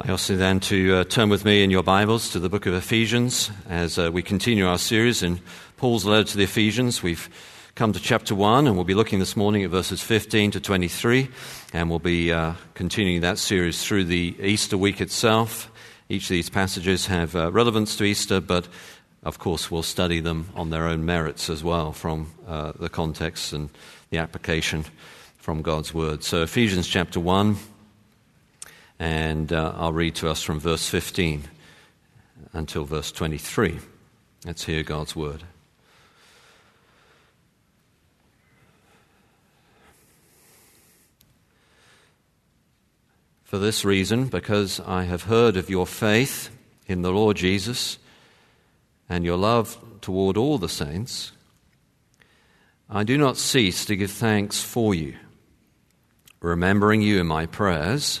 I ask you then to uh, turn with me in your Bibles to the book of Ephesians as uh, we continue our series in Paul's letter to the Ephesians. We've come to chapter 1 and we'll be looking this morning at verses 15 to 23 and we'll be uh, continuing that series through the Easter week itself. Each of these passages have uh, relevance to Easter, but of course we'll study them on their own merits as well from uh, the context and the application from God's Word. So Ephesians chapter 1 and uh, I'll read to us from verse 15 until verse 23. Let's hear God's word. For this reason, because I have heard of your faith in the Lord Jesus and your love toward all the saints, I do not cease to give thanks for you, remembering you in my prayers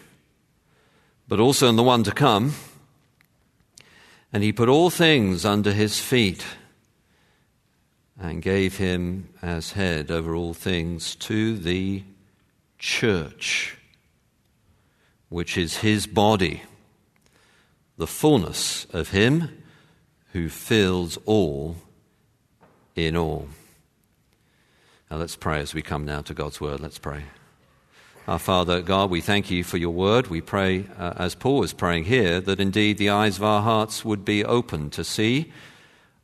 but also in the one to come. And he put all things under his feet and gave him as head over all things to the church, which is his body, the fullness of him who fills all in all. Now let's pray as we come now to God's word. Let's pray. Our Father God, we thank you for your word. We pray, uh, as Paul is praying here, that indeed the eyes of our hearts would be open to see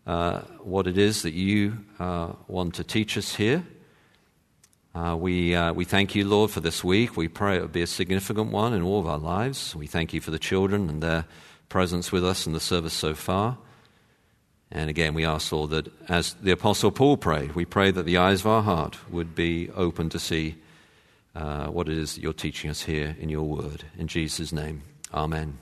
uh, what it is that you uh, want to teach us here. Uh, we, uh, we thank you, Lord, for this week. We pray it would be a significant one in all of our lives. We thank you for the children and their presence with us in the service so far. And again, we ask, Lord, that as the Apostle Paul prayed, we pray that the eyes of our heart would be open to see uh, what it is that you're teaching us here in your word. In Jesus' name, amen.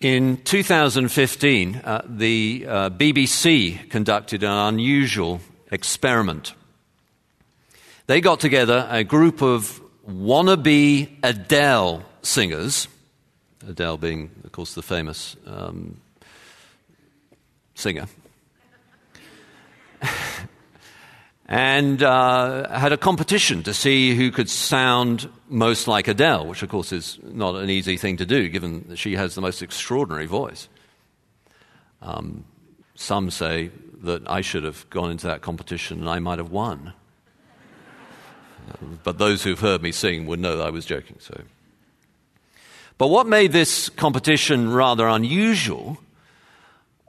In 2015, uh, the uh, BBC conducted an unusual experiment. They got together a group of wannabe Adele singers, Adele being, of course, the famous um, singer. And uh, had a competition to see who could sound most like Adele, which, of course, is not an easy thing to do, given that she has the most extraordinary voice. Um, some say that I should have gone into that competition and I might have won. but those who've heard me sing would know that I was joking. So. But what made this competition rather unusual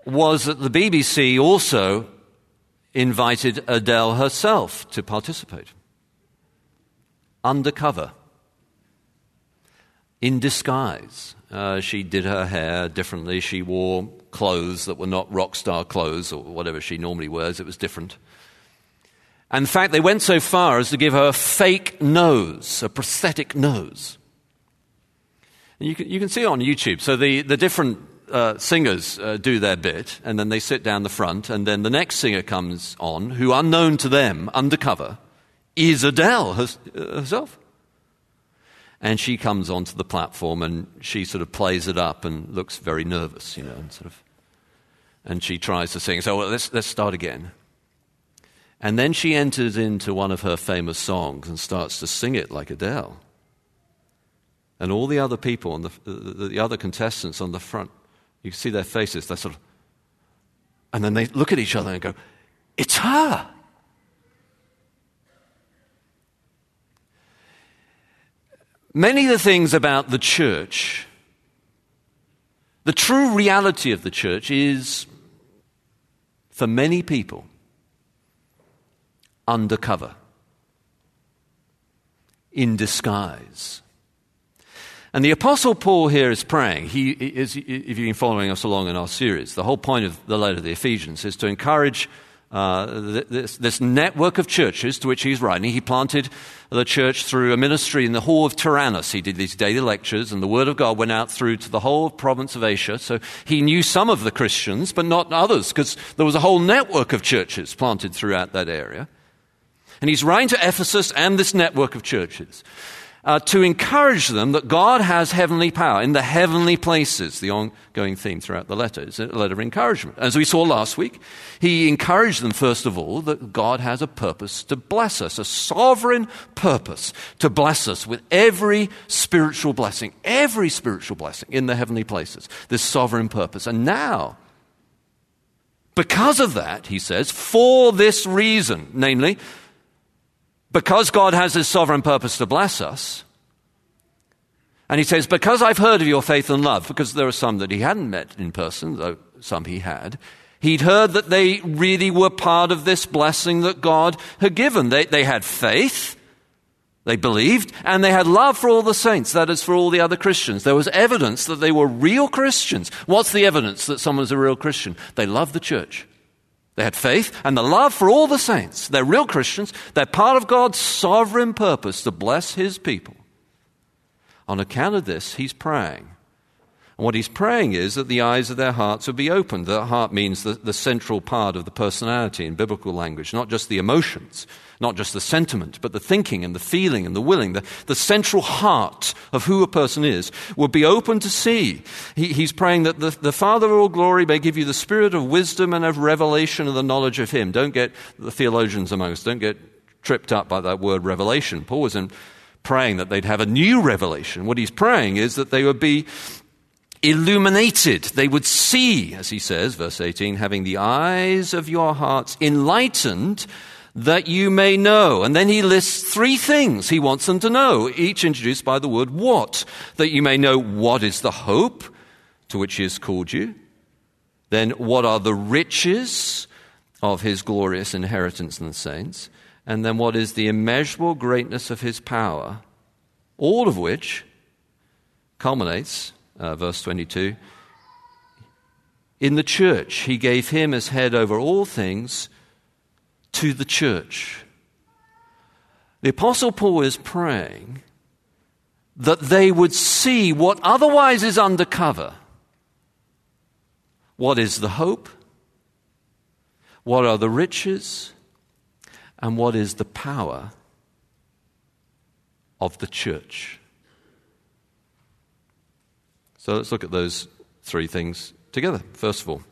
was that the BBC also invited Adele herself to participate. Undercover. In disguise. Uh, she did her hair differently. She wore clothes that were not rock star clothes or whatever she normally wears. It was different. And in fact, they went so far as to give her a fake nose, a prosthetic nose. And you can, you can see it on YouTube. So the, the different uh, singers uh, do their bit, and then they sit down the front, and then the next singer comes on, who, unknown to them, undercover, is Adele herself. And she comes onto the platform, and she sort of plays it up and looks very nervous, you know, and sort of, and she tries to sing. So well, let's let's start again. And then she enters into one of her famous songs and starts to sing it like Adele. And all the other people, and the, the, the other contestants on the front, you see their faces, they sort of, and then they look at each other and go, It's her. Many of the things about the church, the true reality of the church is, for many people, undercover, in disguise. And the Apostle Paul here is praying. He is, if you've been following us along in our series, the whole point of the letter to the Ephesians is to encourage uh, this, this, network of churches to which he's writing. He planted the church through a ministry in the hall of Tyrannus. He did these daily lectures, and the word of God went out through to the whole province of Asia. So he knew some of the Christians, but not others, because there was a whole network of churches planted throughout that area. And he's writing to Ephesus and this network of churches uh, to encourage them that God has heavenly power in the heavenly places, the ongoing theme throughout the letter. It's a letter of encouragement. As we saw last week, he encouraged them, first of all, that God has a purpose to bless us, a sovereign purpose to bless us with every spiritual blessing, every spiritual blessing in the heavenly places, this sovereign purpose. And now, because of that, he says, for this reason, namely, because God has his sovereign purpose to bless us, and he says, Because I've heard of your faith and love, because there are some that he hadn't met in person, though some he had, he'd heard that they really were part of this blessing that God had given. They, they had faith, they believed, and they had love for all the saints, that is, for all the other Christians. There was evidence that they were real Christians. What's the evidence that someone's a real Christian? They love the church. They had faith and the love for all the saints. They're real Christians. They're part of God's sovereign purpose to bless his people. On account of this, he's praying. And what he's praying is that the eyes of their hearts would be opened. The heart means the, the central part of the personality in biblical language, not just the emotions not just the sentiment, but the thinking and the feeling and the willing, the, the central heart of who a person is, would be open to see. He, he's praying that the, the Father of all glory may give you the spirit of wisdom and of revelation and the knowledge of Him. Don't get the theologians among us, don't get tripped up by that word revelation. Paul wasn't praying that they'd have a new revelation. What he's praying is that they would be illuminated. They would see, as he says, verse 18, having the eyes of your hearts enlightened that you may know. And then he lists three things he wants them to know, each introduced by the word what. That you may know what is the hope to which he has called you. Then what are the riches of his glorious inheritance in the saints. And then what is the immeasurable greatness of his power, all of which culminates, uh, verse 22, in the church. He gave him as head over all things to the church. The Apostle Paul is praying that they would see what otherwise is undercover. What is the hope? What are the riches? And what is the power of the church? So let's look at those three things together. First of all,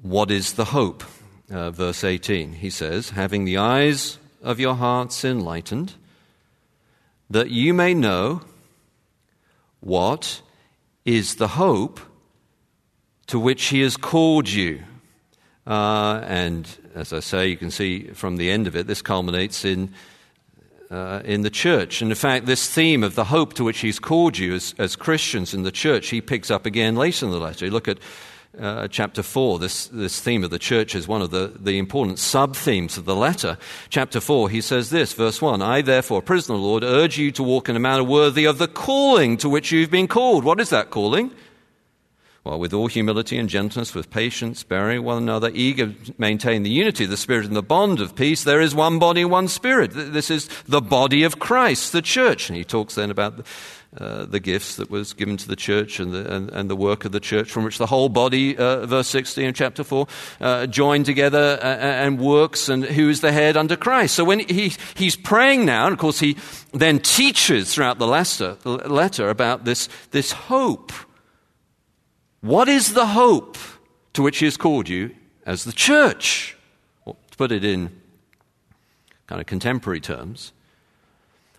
what is the hope? uh, verse 18. He says, Having the eyes of your hearts enlightened, that you may know what is the hope to which he has called you. Uh, and as I say, you can see from the end of it, this culminates in, uh, in the church. And in fact, this theme of the hope to which he's called you as, as Christians in the church, he picks up again later in the letter. You Look at uh, chapter 4, this, this theme of the church is one of the, the important sub themes of the letter. Chapter 4, he says this, verse 1 I, therefore, prisoner Lord, urge you to walk in a manner worthy of the calling to which you've been called. What is that calling? Well, with all humility and gentleness, with patience, bearing one another, eager to maintain the unity of the Spirit and the bond of peace, there is one body, one Spirit. This is the body of Christ, the church. And he talks then about uh, the gifts that was given to the church and the, and, and, the work of the church, from which the whole body, uh, verse 16 of chapter 4, uh, joined together uh, and works, and who is the head under Christ. So when he, he's praying now, and of course he then teaches throughout the letter, letter about this, this hope. What is the hope to which he has called you as the church? Well, to put it in kind of contemporary terms,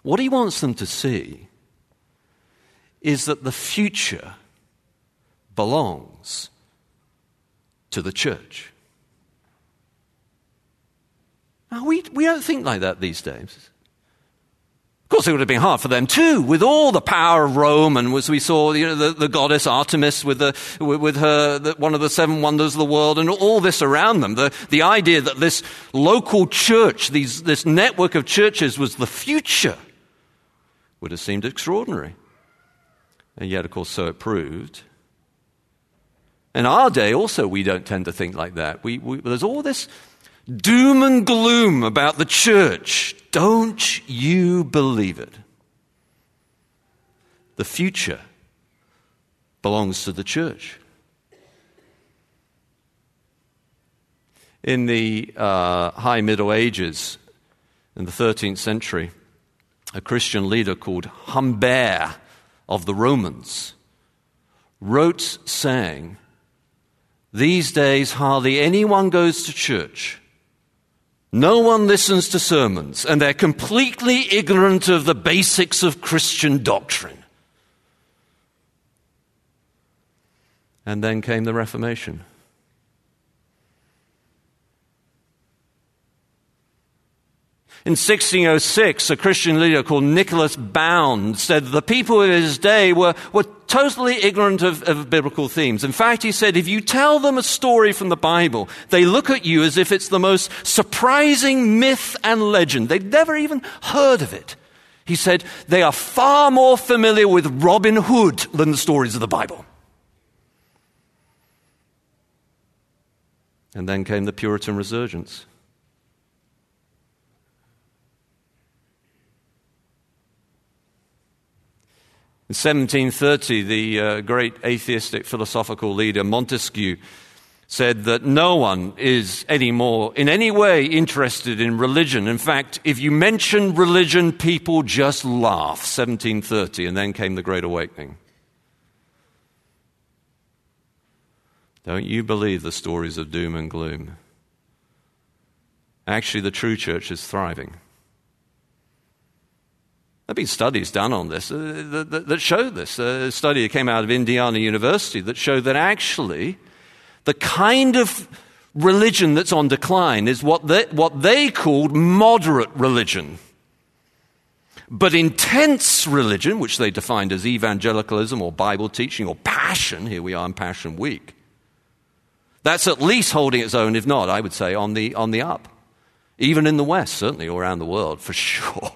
what he wants them to see is that the future belongs to the church. Now, we, we don't think like that these days. Of course, it would have been hard for them too, with all the power of Rome, and as we saw, you know, the, the goddess Artemis with, the, with her, the, one of the seven wonders of the world, and all this around them. The, the idea that this local church, these, this network of churches was the future, would have seemed extraordinary. And yet, of course, so it proved. In our day, also, we don't tend to think like that. We, we, there's all this doom and gloom about the church. Don't you believe it? The future belongs to the church. In the uh, High Middle Ages, in the 13th century, a Christian leader called Humbert of the Romans wrote saying, These days hardly anyone goes to church no one listens to sermons, and they're completely ignorant of the basics of Christian doctrine. And then came the Reformation. In 1606, a Christian leader called Nicholas Bound said the people of his day were, were totally ignorant of, of, biblical themes. In fact, he said, if you tell them a story from the Bible, they look at you as if it's the most surprising myth and legend. They'd never even heard of it. He said, they are far more familiar with Robin Hood than the stories of the Bible. And then came the Puritan resurgence. In 1730, the uh, great atheistic philosophical leader Montesquieu said that no one is anymore in any way interested in religion. In fact, if you mention religion, people just laugh. 1730, and then came the Great Awakening. Don't you believe the stories of doom and gloom? Actually, the true church is thriving. There have been studies done on this uh, that, that, show this. A study that came out of Indiana University that showed that actually the kind of religion that's on decline is what they, what they called moderate religion. But intense religion, which they defined as evangelicalism or Bible teaching or passion, here we are in Passion Week, that's at least holding its own, if not, I would say, on the, on the up. Even in the West, certainly, or around the world, for sure.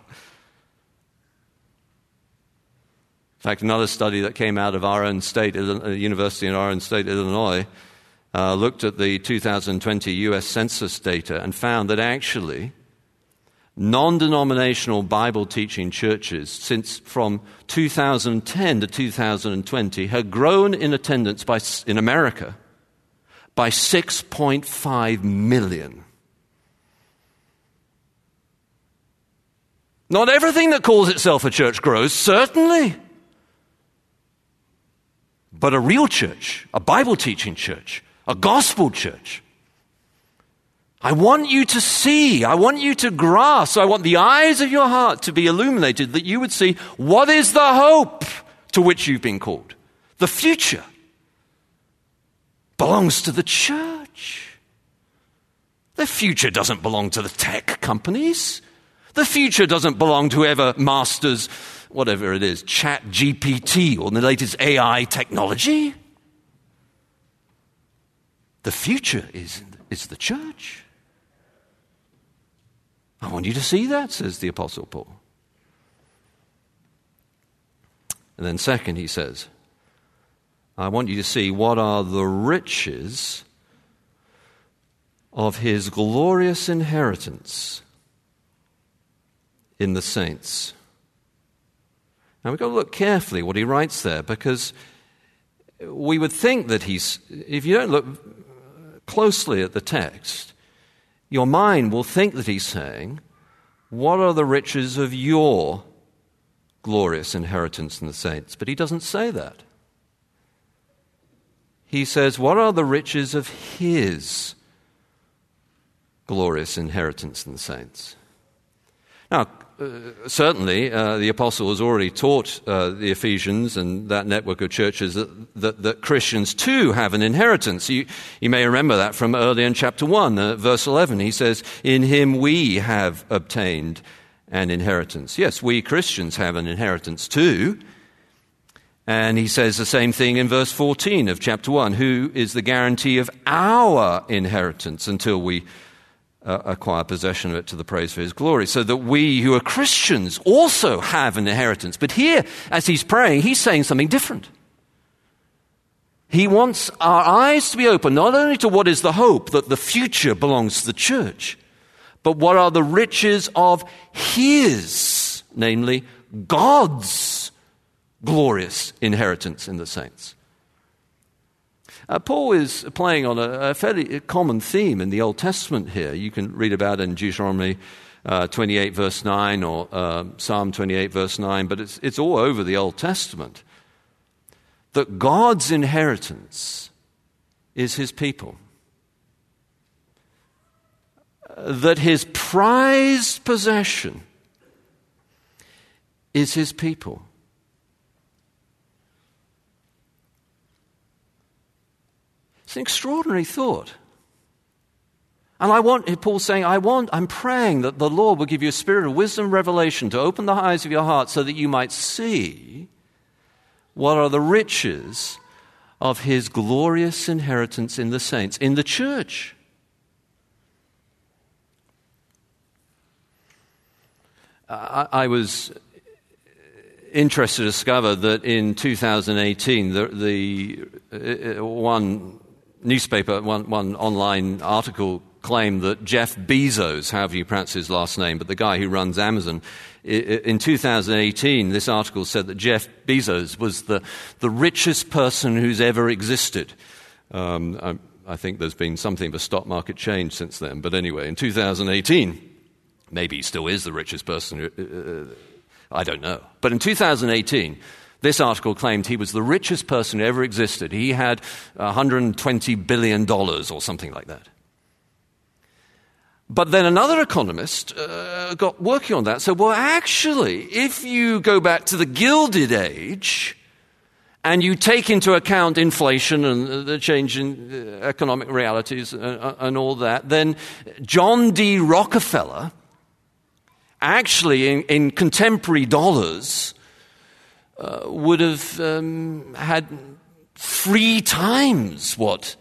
In fact, another study that came out of our own state, a university in our own state, Illinois, uh, looked at the 2020 US Census data and found that actually non denominational Bible teaching churches, since from 2010 to 2020, had grown in attendance by, in America by 6.5 million. Not everything that calls itself a church grows, certainly but a real church, a Bible teaching church, a gospel church. I want you to see, I want you to grasp, I want the eyes of your heart to be illuminated that you would see what is the hope to which you've been called. The future belongs to the church. The future doesn't belong to the tech companies. The future doesn't belong to whoever masters whatever it is, Chat GPT or the latest AI technology. The future is, is the church. I want you to see that, says the Apostle Paul. And then, second, he says, I want you to see what are the riches of his glorious inheritance in the saints. Now we've got to look carefully what he writes there because we would think that he's, if you don't look closely at the text, your mind will think that he's saying, What are the riches of your glorious inheritance in the saints? But he doesn't say that. He says, What are the riches of his glorious inheritance in the saints? Now, certainly, uh, the apostle has already taught uh, the Ephesians and that network of churches that, that, that Christians too have an inheritance. You, you, may remember that from earlier in chapter 1, uh, verse 11. He says, In him we have obtained an inheritance. Yes, we Christians have an inheritance too. And he says the same thing in verse 14 of chapter 1 who is the guarantee of our inheritance until we uh, acquire possession of it to the praise of his glory. So that we who are Christians also have an inheritance. But here, as he's praying, he's saying something different. He wants our eyes to be open not only to what is the hope that the future belongs to the church, but what are the riches of His, namely God's glorious inheritance in the saints. Uh, Paul is playing on a, a, fairly common theme in the Old Testament here. You can read about it in Deuteronomy uh, 28, verse 9, or uh, Psalm 28, verse 9, but it's, it's all over the Old Testament. That God's inheritance is his people that his prized possession is his people. It's an extraordinary thought. And I want, Paul's saying, I want, I'm praying that the Lord will give you a spirit of wisdom revelation to open the eyes of your heart so that you might see what are the riches of his glorious inheritance in the saints, in the church. I, was interested to discover that in 2018, the, the uh, one newspaper, one, one online article claimed that Jeff Bezos, however you pronounce his last name, but the guy who runs Amazon, in 2018, this article said that Jeff Bezos was the, the richest person who's ever existed. Um, I, I think there's been something of a stock market change since then, but anyway, in 2018, Maybe he still is the richest person. Uh, uh, I don't know. But in 2018, this article claimed he was the richest person who ever existed. He had $120 billion or something like that. But then another economist uh, got working on that. So, well, actually, if you go back to the Gilded Age and you take into account inflation and the change in uh, economic realities and, uh, and all that, then John D. Rockefeller actually, in, in contemporary dollars, uh, would have um, had three times what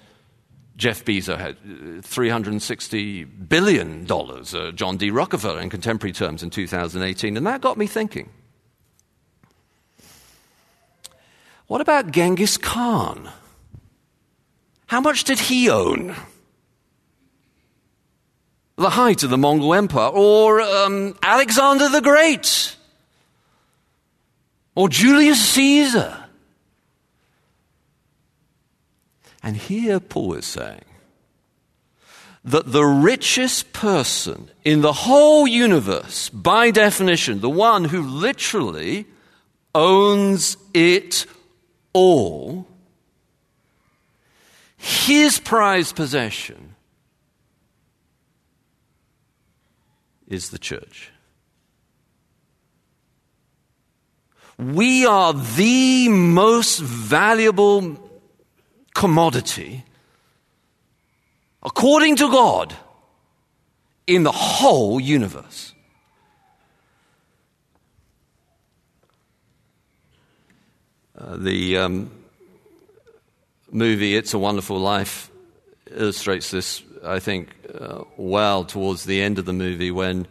Jeff Bezos had $360 billion, uh, John D. Rockefeller in contemporary terms in 2018. And that got me thinking. What about Genghis Khan? How much did he own? the height of the Mongol Empire, or um, Alexander the Great, or Julius Caesar. And here Paul is saying that the richest person in the whole universe, by definition, the one who literally owns it all, his prized possession is the church. We are the most valuable commodity, according to God, in the whole universe. Uh, the um, movie It's a Wonderful Life illustrates this I think, uh, well towards the end of the movie when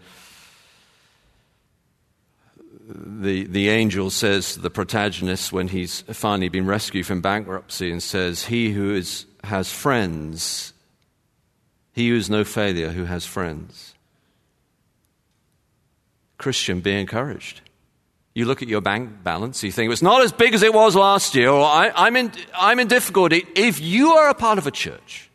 the, the angel says to the protagonist when he's finally been rescued from bankruptcy and says, He who is, has friends, he who is no failure, who has friends. Christian, be encouraged. You look at your bank balance, you think it's not as big as it was last year, or I, am in, I'm in difficulty. If you are a part of a church,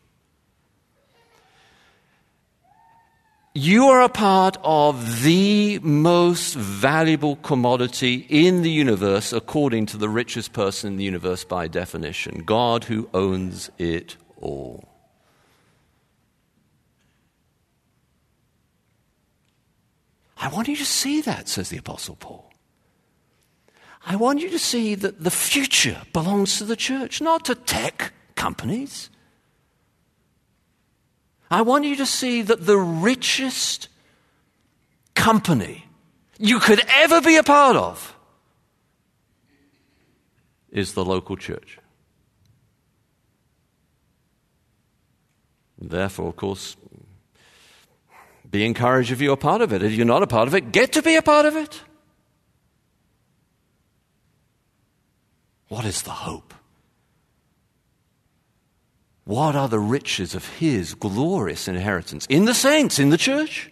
You are a part of the most valuable commodity in the universe according to the richest person in the universe by definition God who owns it all. I want you to see that, says the Apostle Paul. I want you to see that the future belongs to the church, not to tech companies. I want you to see that the richest company you could ever be a part of is the local church. Therefore, of course, be encouraged if you're a part of it. If you're not a part of it, get to be a part of it. What is the hope? What are the riches of his glorious inheritance in the saints, in the church?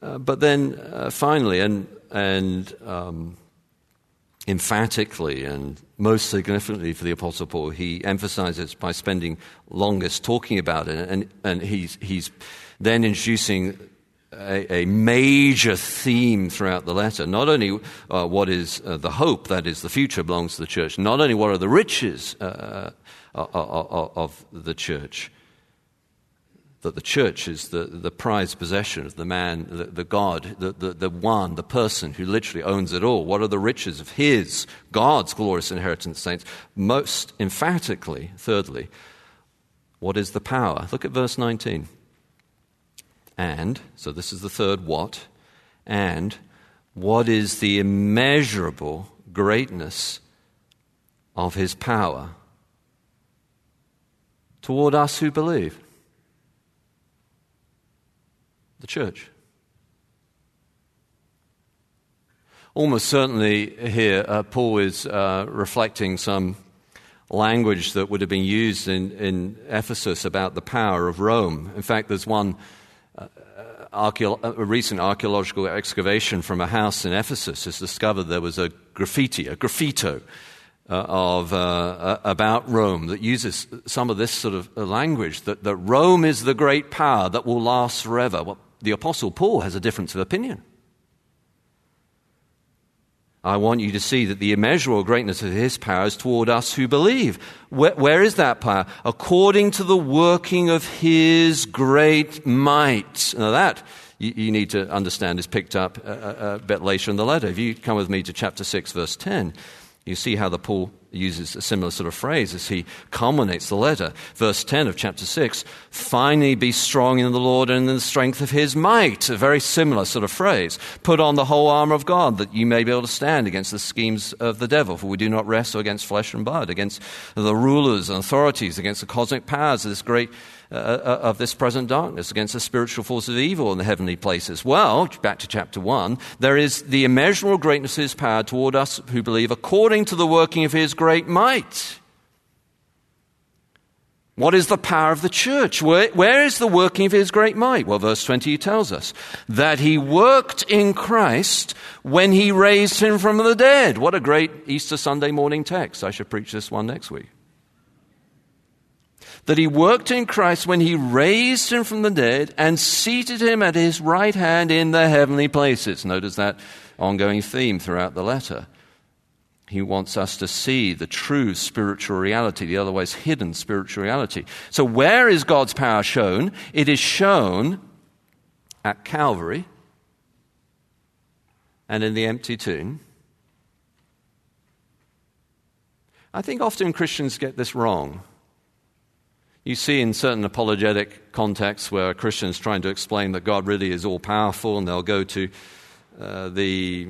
Uh, but then uh, finally, and, and um, emphatically and most significantly for the Apostle Paul, he emphasizes by spending longest talking about it, and, and he's, he's then introducing a, a, major theme throughout the letter. Not only uh, what is uh, the hope, that is, the future belongs to the church, not only what are the riches uh, uh, uh, uh of the church, that the church is the, the prized possession of the man, the, the God, the, the, the one, the person who literally owns it all. What are the riches of his, God's glorious inheritance, saints? Most emphatically, thirdly, what is the power? Look at verse 19. And, so this is the third what, and what is the immeasurable greatness of his power toward us who believe? the church. Almost certainly, here, uh, Paul is uh, reflecting some language that would have been used in, in Ephesus about the power of Rome. In fact, there's one uh, archeo- a recent archaeological excavation from a house in Ephesus has discovered there was a graffiti, a graffito. Uh, of uh, about Rome that uses some of this sort of language that, that Rome is the great power that will last forever. Well, the Apostle Paul has a difference of opinion. I want you to see that the immeasurable greatness of his power is toward us who believe. where, where is that power? According to the working of his great might. Now, that you, you need to understand is picked up a, a, bit later in the letter. If you come with me to chapter 6, verse 10, you see how the Paul uses a similar sort of phrase as he culminates the letter. Verse 10 of chapter 6 finally be strong in the Lord and in the strength of his might. A very similar sort of phrase. Put on the whole armor of God that you may be able to stand against the schemes of the devil. For we do not wrestle against flesh and blood, against the rulers and authorities, against the cosmic powers of this great uh, uh, of this present darkness, against the spiritual forces of evil in the heavenly places. Well, back to chapter 1, there is the immeasurable greatness of his power toward us who believe according to the working of his great might. What is the power of the church? Where, where is the working of his great might? Well, verse 20 tells us that he worked in Christ when he raised him from the dead. What a great Easter Sunday morning text. I should preach this one next week that he worked in Christ when he raised him from the dead and seated him at his right hand in the heavenly places. Notice that ongoing theme throughout the letter. He wants us to see the true spiritual reality, the otherwise hidden spiritual reality. So, where is God's power shown? It is shown at Calvary and in the empty tomb. I think often Christians get this wrong. You see in certain apologetic contexts where a Christian is trying to explain that God really is all powerful, and they'll go to uh, the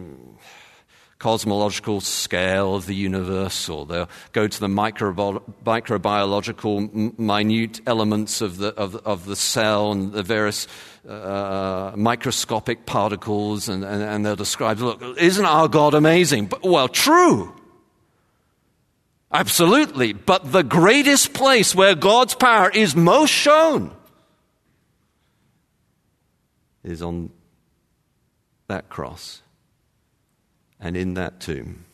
cosmological scale of the universe, or they'll go to the microbi- microbiological minute elements of the, of, of, the cell and the various uh, microscopic particles, and, and, and they'll describe, look, isn't our God amazing? But, well, true. Absolutely. But the greatest place where God's power is most shown is on that cross and in that tomb.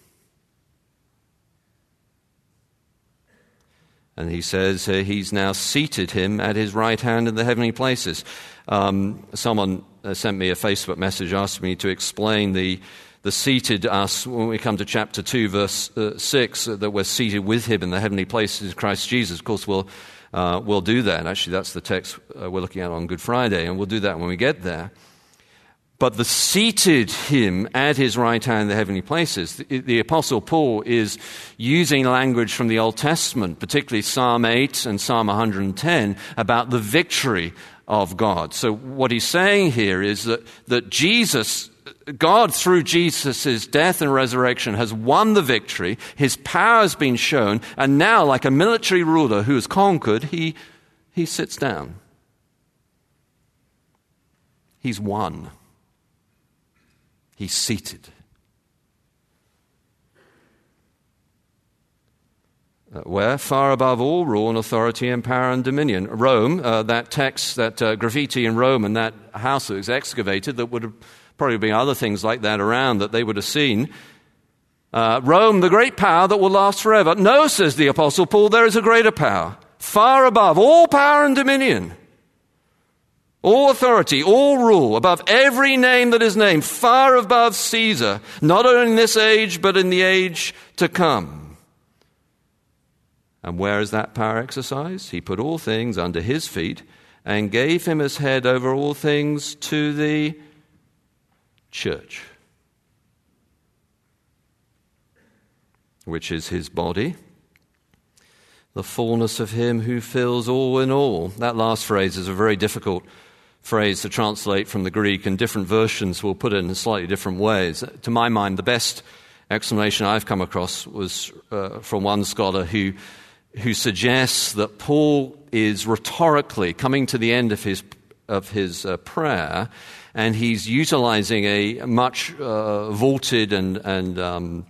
And he says uh, he's now seated him at his right hand in the heavenly places. Um, someone uh, sent me a Facebook message asking me to explain the the seated us, when we come to chapter 2, verse uh, 6, uh, that we're seated with him in the heavenly places in Christ Jesus. Of course, we'll, uh, we'll do that. Actually, that's the text uh, we're looking at on Good Friday, and we'll do that when we get there. But the seated him at his right hand in the heavenly places, the, the, Apostle Paul is using language from the Old Testament, particularly Psalm 8 and Psalm 110, about the victory of God. So, what he's saying here is that, that Jesus, God, through Jesus' death and resurrection, has won the victory. His power has been shown. And now, like a military ruler who has conquered, he, he sits down. He's won. He's seated. Uh, where? Far above all rule and authority and power and dominion. Rome, uh, that text, that uh, graffiti in Rome and that house that was excavated, that would have probably been other things like that around that they would have seen. Uh, Rome, the great power that will last forever. No, says the Apostle Paul, there is a greater power, far above all power and dominion, all authority, all rule, above every name that is named, far above Caesar, not only in this age, but in the age to come. And where is that power exercised? He put all things under his feet and gave him his head over all things to the church, which is his body, the fullness of him who fills all in all. That last phrase is a very difficult phrase to translate from the Greek, and different versions will put it in slightly different ways. To my mind, the best explanation I've come across was uh, from one scholar who who suggests that Paul is rhetorically coming to the end of his, of his uh, prayer, and he's utilizing a much uh, vaulted and, and um,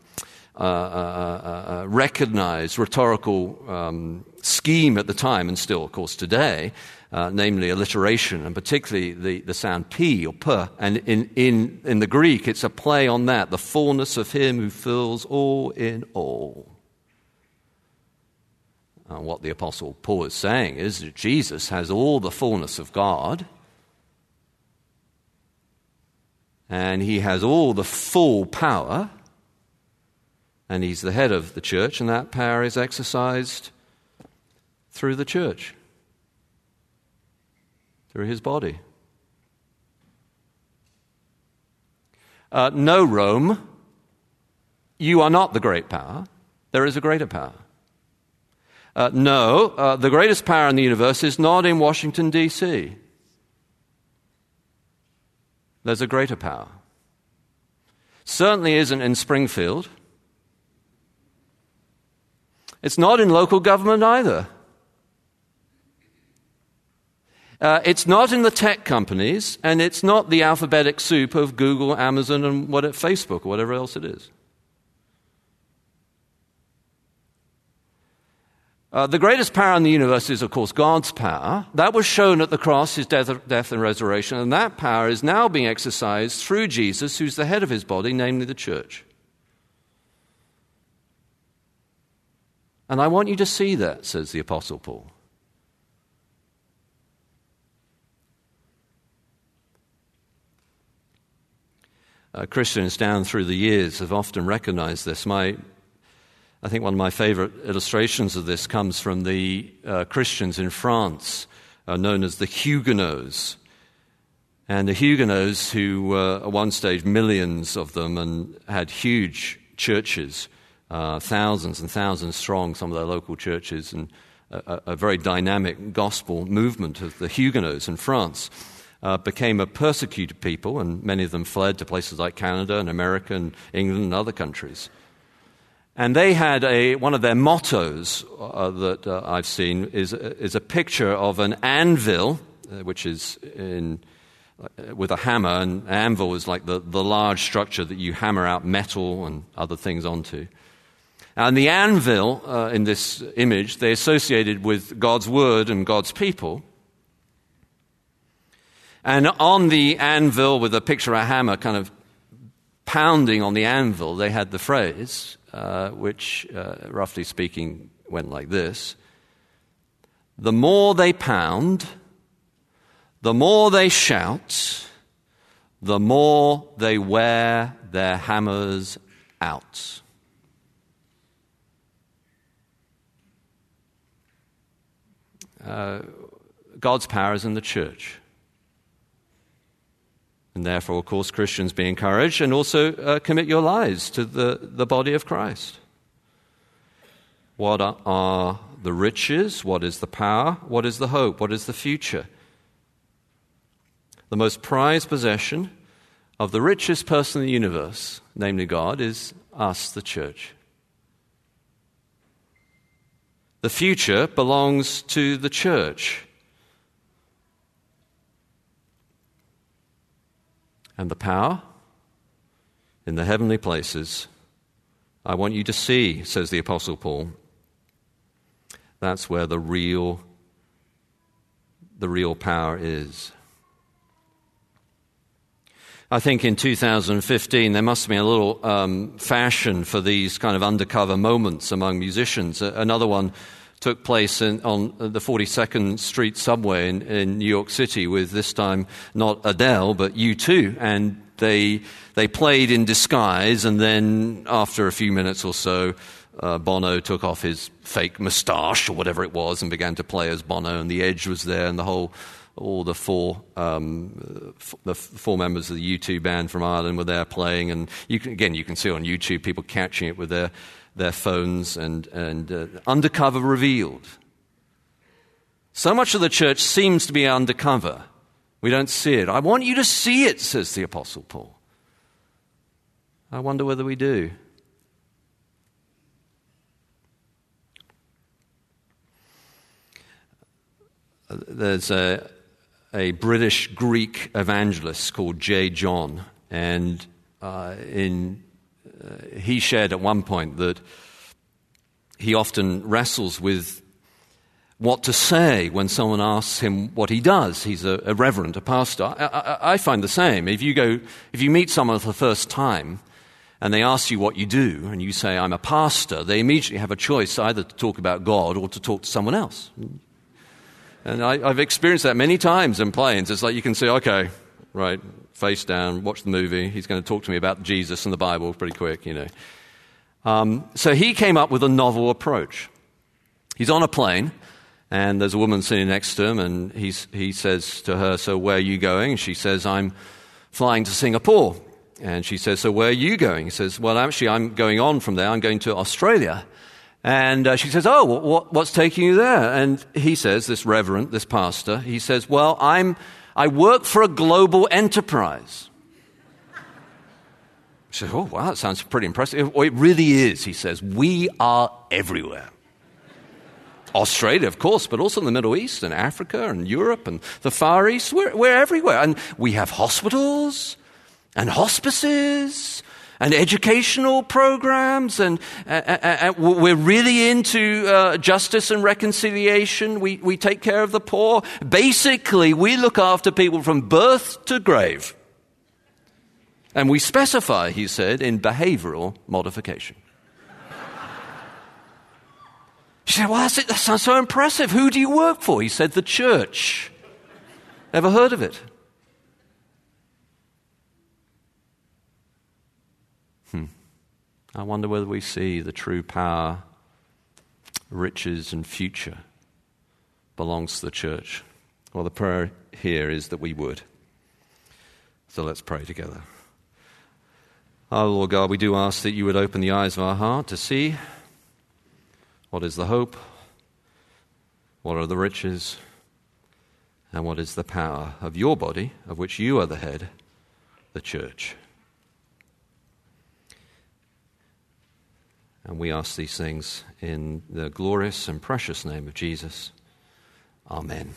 uh, uh, uh, uh recognized rhetorical um, scheme at the time, and still, of course, today, namely alliteration, and particularly the, the sound p or p. And in, in, in the Greek, it's a play on that the fullness of him who fills all in all. And what the Apostle Paul is saying is that Jesus has all the fullness of God, and he has all the full power, and he's the head of the church, and that power is exercised through the church, through his body. Uh, no, Rome, you are not the great power. There is a greater power. Uh, no, uh, the greatest power in the universe is not in Washington, D.C. There's a greater power. Certainly isn't in Springfield. It's not in local government either. Uh, it's not in the tech companies, and it's not the alphabetic soup of Google, Amazon, and what, Facebook, or whatever else it is. Uh, the greatest power in the universe is, of course, God's power. That was shown at the cross, his death, death, and resurrection, and that power is now being exercised through Jesus, who's the head of his body, namely the church. And I want you to see that, says the Apostle Paul. Uh, Christians down through the years have often recognized this. My I think one of my favorite illustrations of this comes from the uh, Christians in France, uh, known as the Huguenots. And the Huguenots, who were at one stage millions of them and had huge churches, uh, thousands and thousands strong, some of their local churches, and a, a very dynamic gospel movement of the Huguenots in France. Uh, became a persecuted people, and many of them fled to places like Canada and America and England and other countries. And they had a, one of their mottos uh, that uh, I've seen is, is a picture of an anvil, uh, which is in, uh, with a hammer. And anvil is like the, the large structure that you hammer out metal and other things onto. And the anvil uh, in this image, they associated with God's word and God's people. And on the anvil, with a picture of a hammer kind of pounding on the anvil, they had the phrase, uh, which, uh, roughly speaking, went like this The more they pound, the more they shout, the more they wear their hammers out. Uh, God's power is in the church. And therefore, of course, Christians be encouraged and also uh, commit your lives to the, the body of Christ. What are the riches? What is the power? What is the hope? What is the future? the most prized possession of the richest person in the universe, namely God, is us, the church. The future belongs to the church. And the power in the heavenly places, I want you to see, says the Apostle Paul. That's where the real, the real power is. I think in 2015 there must have been a little um, fashion for these kind of undercover moments among musicians. Another one took place in, on the 42nd Street subway in, in, New York City with this time not Adele but U2, and they they played in disguise, and then after a few minutes or so. Uh, Bono took off his fake moustache or whatever it was and began to play as Bono, and the edge was there, and the whole all the four, um, f- the four members of the U2 band from Ireland were there playing. And you can, again, you can see on YouTube people catching it with their, their phones and, and uh, undercover revealed. So much of the church seems to be undercover. We don't see it. I want you to see it, says the Apostle Paul. I wonder whether we do. There's a, a British Greek evangelist called J. John, and uh, in, uh, he shared at one point that he often wrestles with what to say when someone asks him what he does. He's a, a reverend, a pastor. I, I, I, find the same. If you go, if you meet someone for the first time and they ask you what you do, and you say, I'm a pastor, they immediately have a choice either to talk about God or to talk to someone else. And I, have experienced that many times in planes. It's like you can say, okay, right, face down, watch the movie. He's going to talk to me about Jesus and the Bible pretty quick, you know. Um, so he came up with a novel approach. He's on a plane, and there's a woman sitting next to him, and he's, he says to her, So where are you going? And she says, I'm flying to Singapore. And she says, So where are you going? He says, Well, actually, I'm going on from there. I'm going to Australia. And uh, she says, Oh, what, what's taking you there? And he says, This reverend, this pastor, he says, Well, I'm, I work for a global enterprise. She says, Oh, wow, that sounds pretty impressive. It really is, he says. We are everywhere. Australia, of course, but also in the Middle East and Africa and Europe and the Far East. We're, we're everywhere. And we have hospitals and hospices and educational programs, and uh, uh, uh, we're really into uh, justice and reconciliation. We, we take care of the poor. Basically, we look after people from birth to grave. And we specify, he said, in behavioral modification. She said, Well, that sounds so impressive. Who do you work for? He said, The church. Ever heard of it? I wonder whether we see the true power, riches, and future belongs to the church. Well, the prayer here is that we would. So let's pray together. Our Lord God, we do ask that you would open the eyes of our heart to see what is the hope, what are the riches, and what is the power of your body, of which you are the head, the church. And we ask these things in the glorious and precious name of Jesus. Amen.